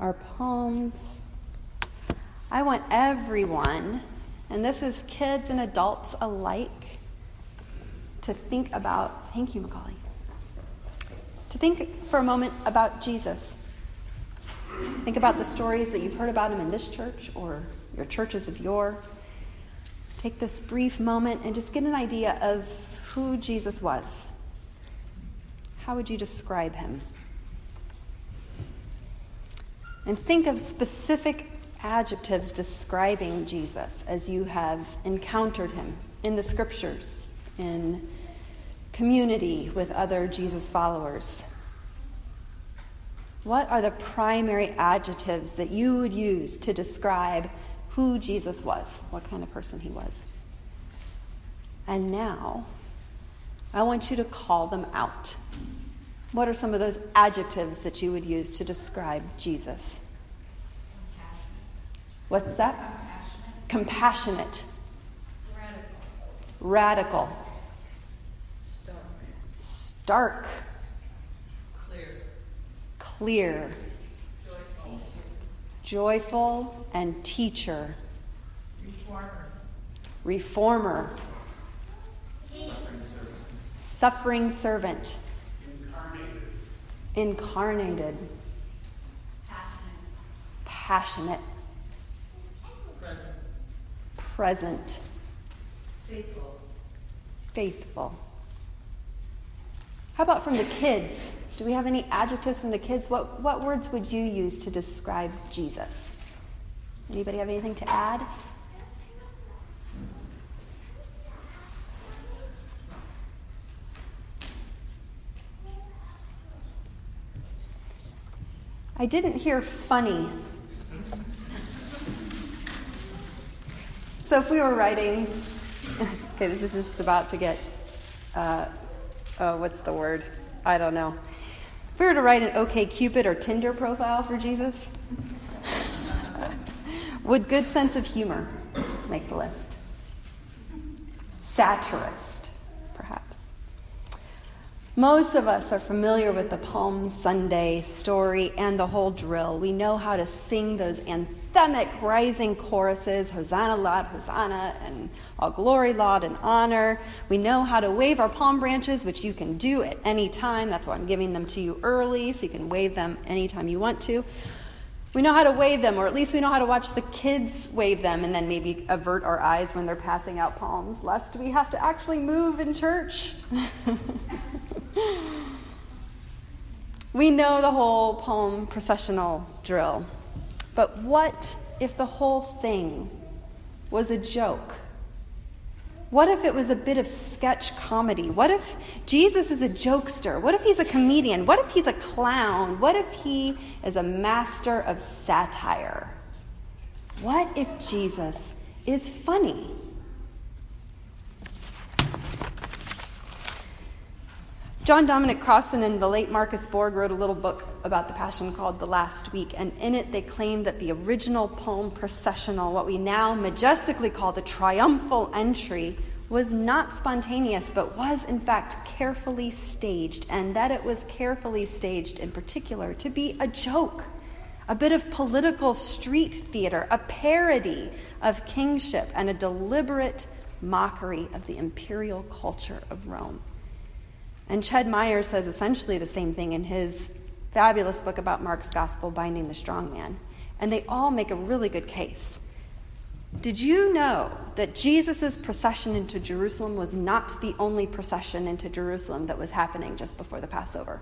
our palms. I want everyone, and this is kids and adults alike, to think about, thank you, Macaulay, to think for a moment about Jesus. Think about the stories that you've heard about him in this church or your churches of yore. Take this brief moment and just get an idea of who Jesus was. How would you describe him? And think of specific adjectives describing Jesus as you have encountered him in the scriptures, in community with other Jesus followers. What are the primary adjectives that you would use to describe who Jesus was, what kind of person he was? And now, I want you to call them out. What are some of those adjectives that you would use to describe Jesus? What's that? Compassionate. Radical. Radical. Stark. Stark. Clear. Clear. Joyful. Joyful and teacher. Reformer. Reformer. Suffering servant. Incarnated. Passionate. Passionate. Present. Present. Faithful. Faithful. How about from the kids? Do we have any adjectives from the kids? What, what words would you use to describe Jesus? Anybody have anything to add? I didn't hear funny. So if we were writing, okay, this is just about to get, uh, oh, what's the word? I don't know. If we were to write an OK Cupid or Tinder profile for Jesus, would good sense of humor make the list? Satirist. Most of us are familiar with the Palm Sunday story and the whole drill. We know how to sing those anthemic rising choruses Hosanna, Laud, Hosanna, and all glory, laud, and honor. We know how to wave our palm branches, which you can do at any time. That's why I'm giving them to you early, so you can wave them anytime you want to. We know how to wave them, or at least we know how to watch the kids wave them and then maybe avert our eyes when they're passing out palms, lest we have to actually move in church. we know the whole palm processional drill. But what if the whole thing was a joke? What if it was a bit of sketch comedy? What if Jesus is a jokester? What if he's a comedian? What if he's a clown? What if he is a master of satire? What if Jesus is funny? John Dominic Crossan and the late Marcus Borg wrote a little book about the Passion called The Last Week, and in it they claim that the original palm processional, what we now majestically call the triumphal entry, was not spontaneous, but was in fact carefully staged, and that it was carefully staged in particular to be a joke, a bit of political street theater, a parody of kingship, and a deliberate mockery of the imperial culture of Rome. And Ched Myers says essentially the same thing in his fabulous book about Mark's gospel, Binding the Strong Man. And they all make a really good case. Did you know that Jesus' procession into Jerusalem was not the only procession into Jerusalem that was happening just before the Passover?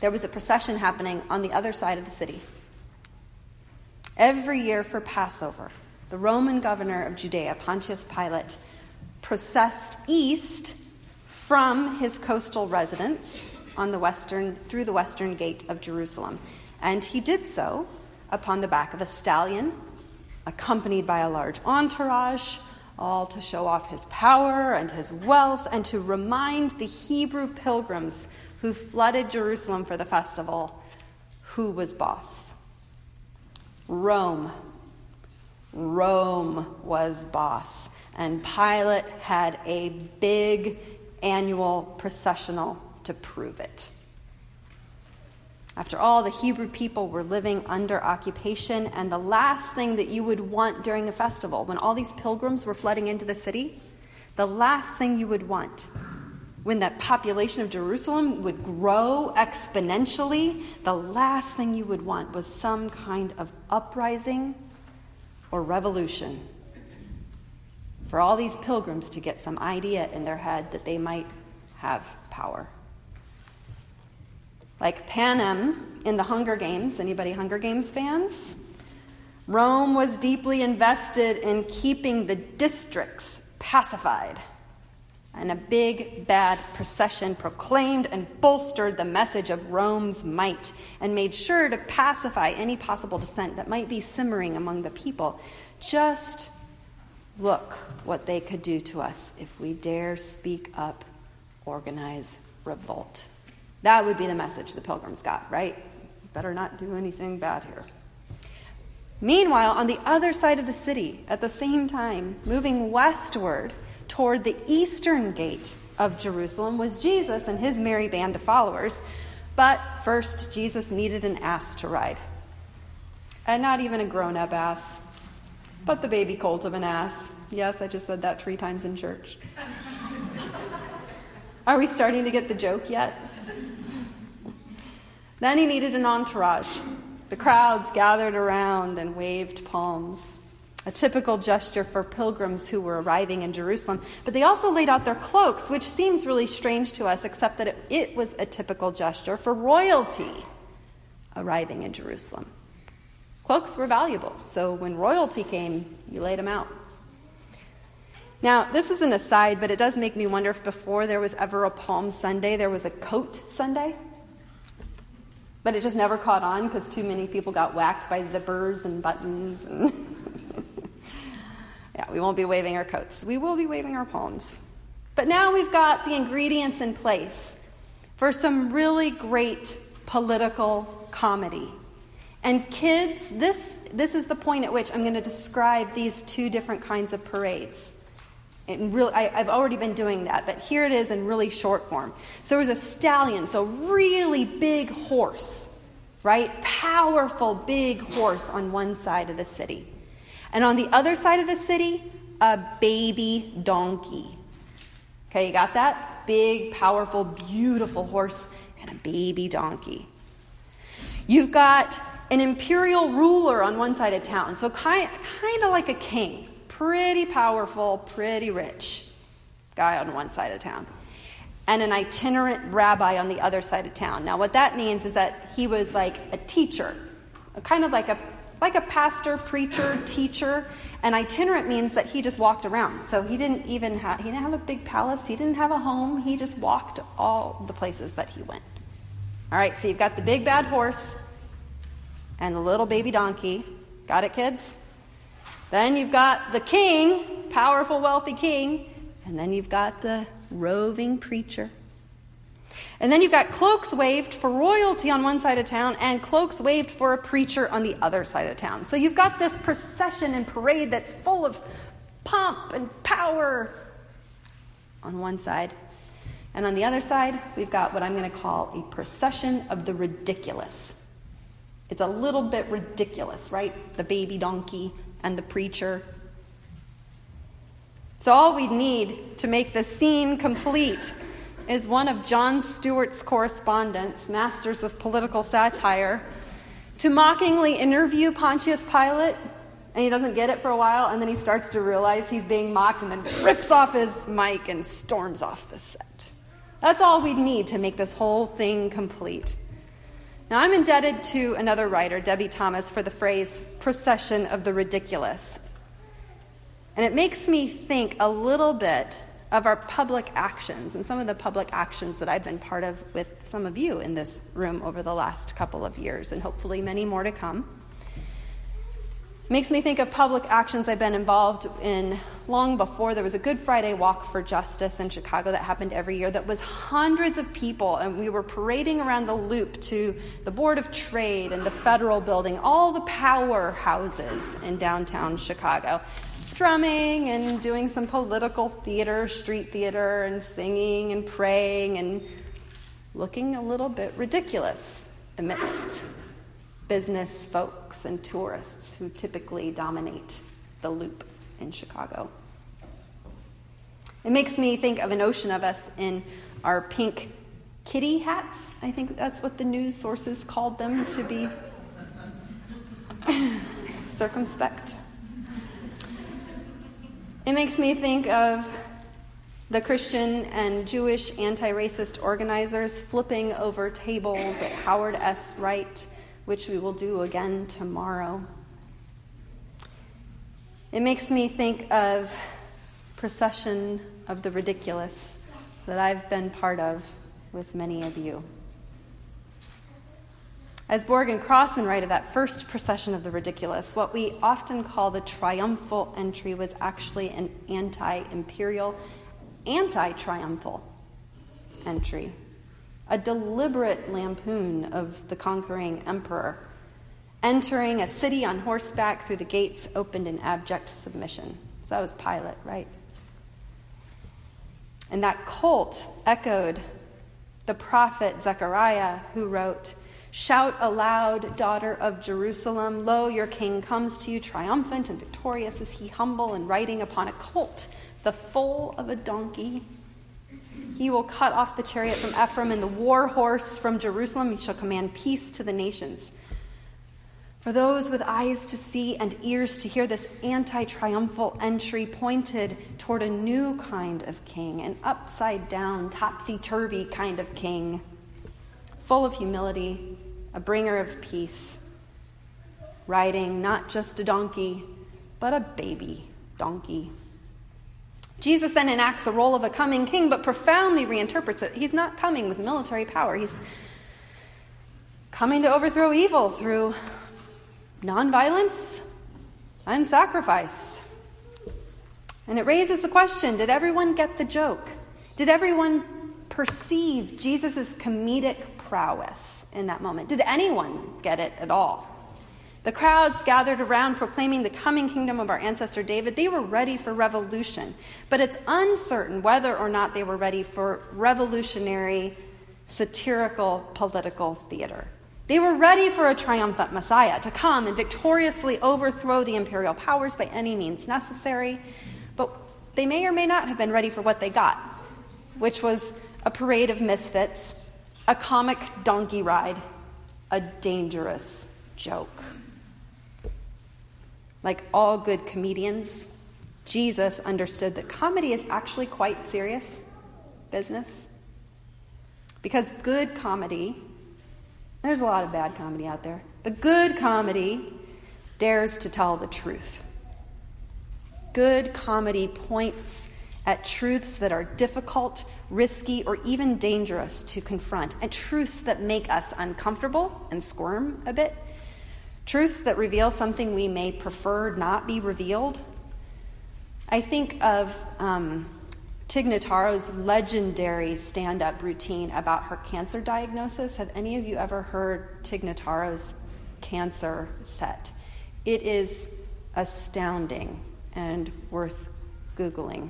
There was a procession happening on the other side of the city. Every year for Passover, the Roman governor of Judea, Pontius Pilate, processed east from his coastal residence on the western, through the western gate of Jerusalem. And he did so upon the back of a stallion, accompanied by a large entourage, all to show off his power and his wealth and to remind the Hebrew pilgrims who flooded Jerusalem for the festival who was boss. Rome. Rome was boss. And Pilate had a big annual processional to prove it. After all, the Hebrew people were living under occupation, and the last thing that you would want during a festival, when all these pilgrims were flooding into the city, the last thing you would want when that population of Jerusalem would grow exponentially, the last thing you would want was some kind of uprising or revolution. For all these pilgrims to get some idea in their head that they might have power. Like Panem in the Hunger Games. Anybody Hunger Games fans? Rome was deeply invested in keeping the districts pacified. And a big bad procession proclaimed and bolstered the message of Rome's might and made sure to pacify any possible dissent that might be simmering among the people. Just look what they could do to us if we dare speak up, organize revolt. That would be the message the pilgrims got, right? Better not do anything bad here. Meanwhile, on the other side of the city, at the same time, moving westward toward the eastern gate of Jerusalem, was Jesus and his merry band of followers. But first, Jesus needed an ass to ride. And not even a grown up ass, but the baby colt of an ass. Yes, I just said that three times in church. Are we starting to get the joke yet? Then he needed an entourage. The crowds gathered around and waved palms, a typical gesture for pilgrims who were arriving in Jerusalem. But they also laid out their cloaks, which seems really strange to us, except that it, it was a typical gesture for royalty arriving in Jerusalem. Cloaks were valuable, so when royalty came, you laid them out. Now, this is an aside, but it does make me wonder if before there was ever a Palm Sunday, there was a coat Sunday. But it just never caught on because too many people got whacked by zippers and buttons. And yeah, we won't be waving our coats. We will be waving our palms. But now we've got the ingredients in place for some really great political comedy. And kids, this, this is the point at which I'm going to describe these two different kinds of parades. And really, I, have already been doing that, but here it is in really short form. So there was a stallion, so really big horse, right? Powerful big horse on one side of the city. And on the other side of the city, a baby donkey. Okay, you got that? Big, powerful, beautiful horse and a baby donkey. You've got an imperial ruler on one side of town, so kind, kind of like a king pretty powerful, pretty rich guy on one side of town, and an itinerant rabbi on the other side of town. Now, what that means is that he was like a teacher, kind of like a like a pastor, preacher, teacher. And itinerant means that he just walked around. So he didn't even have he didn't have a big palace, he didn't have a home, he just walked all the places that he went. All right, so you've got the big bad horse and the little baby donkey. Got it, kids? Then you've got the king, powerful, wealthy king, and then you've got the roving preacher. And then you've got cloaks waved for royalty on one side of town and cloaks waved for a preacher on the other side of town. So you've got this procession and parade that's full of pomp and power on one side. And on the other side, we've got what I'm going to call a procession of the ridiculous. It's a little bit ridiculous, right? The baby donkey, and the preacher. So, all we'd need to make the scene complete is one of Jon Stewart's correspondents, masters of political satire, to mockingly interview Pontius Pilate, and he doesn't get it for a while, and then he starts to realize he's being mocked, and then rips off his mic and storms off the set. That's all we'd need to make this whole thing complete. Now, I'm indebted to another writer, Debie Thomas, for the phrase procession of the ridiculous. And it makes me think a little bit of our public actions and some of the public actions that I've been part of with some of you in this room over the last couple of years, and hopefully many more to come. Makes me think of public actions I've been involved in long before. There was a Good Friday Walk for Justice in Chicago that happened every year that was hundreds of people, and we were parading around the loop to the Board of Trade and the Federal Building, all the powerhouses in downtown Chicago, strumming and doing some political theater, street theater, and singing and praying and looking a little bit ridiculous amidst business folks and tourists who typically dominate the loop in Chicago. It makes me think of a notion of us in our pink kitty hats. I think that's what the news sources called them to be circumspect. It makes me think of the Christian and Jewish anti racist organizers flipping over tables at Howard S. Wright, which we will do again tomorrow. It makes me think of procession of the ridiculous that I've been part of with many of you. As Borg and Crossan write of that first procession of the ridiculous, what we often call the triumphal entry was actually an anti imperial, anti triumphal entry, a deliberate lampoon of the conquering emperor, entering a city on horseback through the gates opened in abject submission. So that was Pilate, right? And that cult echoed the prophet Zechariah, who wrote, Shout aloud, daughter of Jerusalem. Lo, your king comes to you triumphant and victorious. Is he humble and riding upon a colt, the foal of a donkey? He will cut off the chariot from Ephraim and the war horse from Jerusalem. He shall command peace to the nations. For those with eyes to see and ears to hear, this anti triumphal entry pointed toward a new kind of king, an upside down, topsy turvy kind of king, full of humility, a bringer of peace, riding not just a donkey, but a baby donkey. Jesus then enacts the role of a coming king, but profoundly reinterprets it. He's not coming with military power, he's coming to overthrow evil through nonviolence and sacrifice. And it raises the question did everyone get the joke? Did everyone perceive Jesus' comedic prowess in that moment? Did anyone get it at all? The crowds gathered around proclaiming the coming kingdom of our ancestor David. They were ready for revolution, but it's uncertain whether or not they were ready for revolutionary, satirical political theater. They were ready for a triumphant Messiah to come and victoriously overthrow the imperial powers by any means necessary, but they may or may not have been ready for what they got, which was a parade of misfits, a comic donkey ride, a dangerous joke. Like all good comedians, Jesus understood that comedy is actually quite serious business. Because good comedy there's a lot of bad comedy out there, but good comedy dares to tell the truth. Good comedy points at truths that are difficult, risky, or even dangerous to confront, and truths that make us uncomfortable and squirm a bit, truths that reveal something we may prefer not be revealed. I think of um, Tig Notaro's legendary stand up routine about her cancer diagnosis. Have any of you ever heard Tig Notaro's cancer set? It is astounding and worth Googling.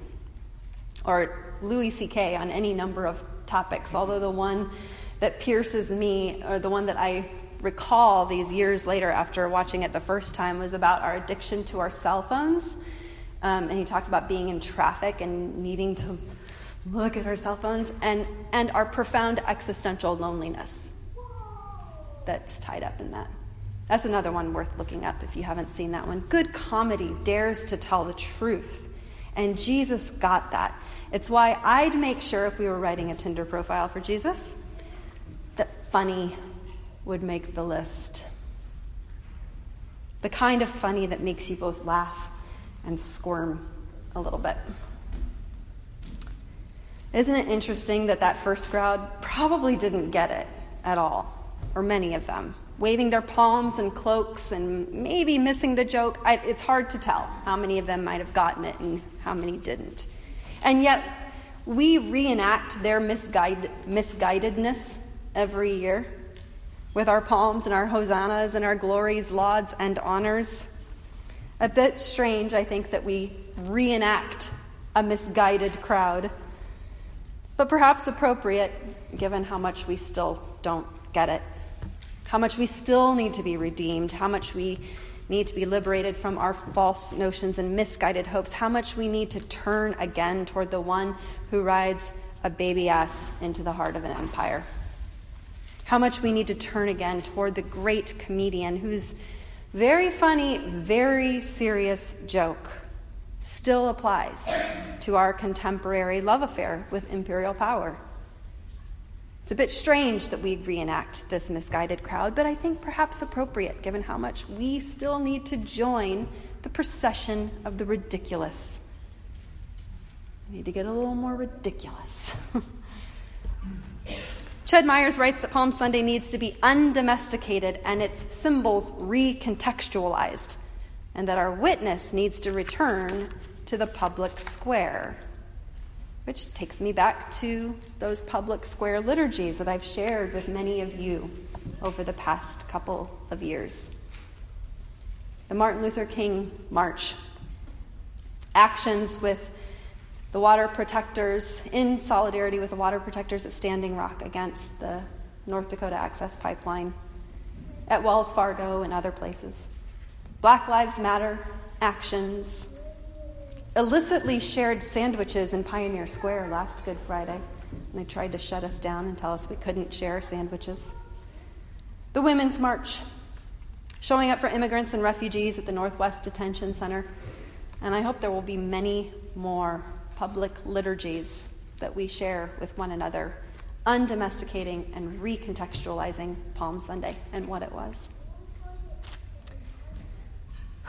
Or Louis C.K. on any number of topics, although the one that pierces me, or the one that I recall these years later after watching it the first time, was about our addiction to our cell phones. Um, and he talked about being in traffic and needing to look at our cell phones and, and our profound existential loneliness that's tied up in that. That's another one worth looking up if you haven't seen that one. Good comedy dares to tell the truth. And Jesus got that. It's why I'd make sure if we were writing a Tinder profile for Jesus that funny would make the list. The kind of funny that makes you both laugh and squirm a little bit. Isn't it interesting that that first crowd probably didn't get it at all, or many of them? Waving their palms and cloaks and maybe missing the joke. I, it's hard to tell how many of them might have gotten it and how many didn't. And yet, we reenact their misguide, misguidedness every year with our palms and our hosannas and our glories, lauds, and honors. A bit strange, I think, that we reenact a misguided crowd, but perhaps appropriate given how much we still don't get it. how much we still need to be redeemed, how much we need to be liberated from our false notions and misguided hopes, how much we need to turn again toward the one who rides a baby ass into the heart of an empire. How much we need to turn again toward the great comedian whose very funny, very serious joke still applies to our contemporary love affair with imperial power. It's a bit strange that we reenact this misguided crowd, but I think perhaps appropriate given how much we still need to join the procession of the ridiculous. We need to get a little more ridiculous. Ched Myers writes that Palm Sunday needs to be undomesticated and its symbols recontextualized, and that our witness needs to return to the public square. Which takes me back to those public square liturgies that I've shared with many of you over the past couple of years. The Martin Luther King March, actions with the water protectors, in solidarity with the water protectors at Standing Rock against the North Dakota Access Pipeline, at Wells Fargo and other places. Black Lives Matter actions, illicitly shared sandwiches in Pioneer Square last Good Friday. And they tried to shut us down and tell us we couldn't share sandwiches. The Women's March, showing up for immigrants and refugees at the Northwest Detention Center. And I hope there will be many more public liturgies that we share with one another, undomesticating and recontextualizing Palm Sunday and what it was.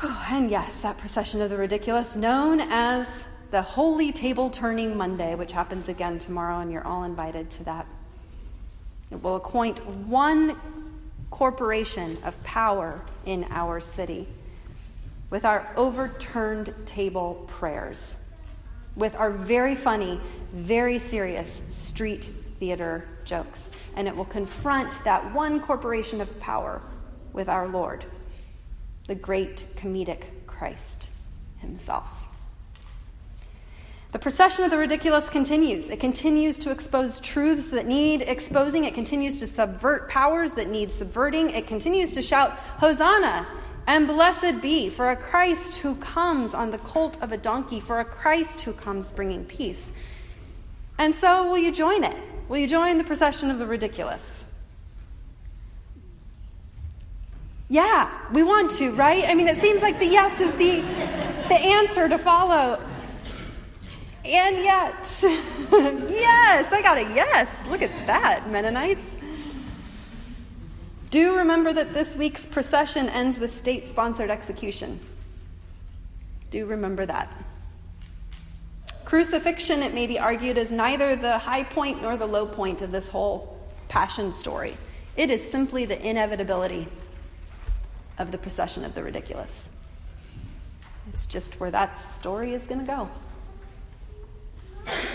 And yes, that procession of the ridiculous, known as the Holy Table Turning Monday, which happens again tomorrow, and you're all invited to that. It will acquaint one corporation of power in our city with our overturned table prayers, with our very funny, very serious street theater jokes. And it will confront that one corporation of power with our Lord the great comedic Christ himself. The procession of the ridiculous continues. It continues to expose truths that need exposing. It continues to subvert powers that need subverting. It continues to shout, Hosanna and blessed be for a Christ who comes on the colt of a donkey, for a Christ who comes bringing peace. And so, will you join it? Will you join the procession of the ridiculous? Yeah, we want to, right? I mean, it seems like the yes is the, the answer to follow. And yet, yes, I got a yes. Look at that, Mennonites. Do remember that this week's procession ends with state sponsored execution. Do remember that. Crucifixion, it may be argued, is neither the high point nor the low point of this whole passion story. It is simply the inevitability of the procession of the ridiculous. It's just where that story is going to go.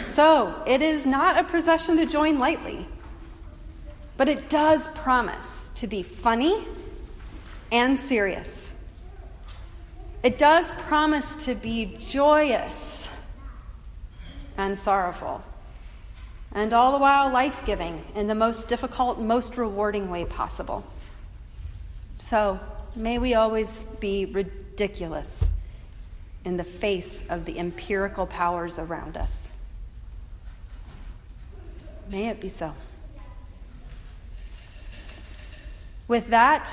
So, it is not a procession to join lightly, but it does promise to be funny and serious. It does promise to be joyous and sorrowful, and all the while life giving in the most difficult, most rewarding way possible. So, May we always be ridiculous in the face of the empirical powers around us. May it be so. With that,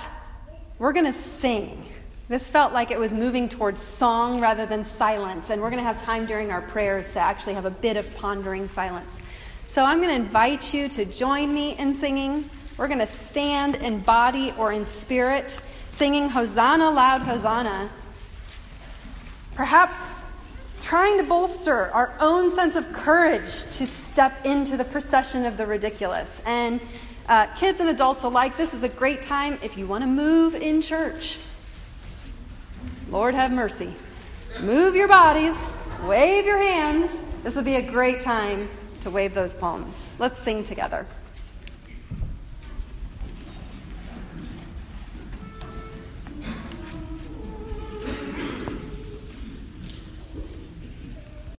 we're going to sing. This felt like it was moving towards song rather than silence, and we're going to have time during our prayers to actually have a bit of pondering silence. So I'm going to invite you to join me in singing. We're going to stand in body or in spirit singing Hosanna, loud Hosanna, perhaps trying to bolster our own sense of courage to step into the procession of the ridiculous. And uh, kids and adults alike, this is a great time if you want to move in church. Lord have mercy. Move your bodies, wave your hands. This will be a great time to wave those palms. Let's sing together.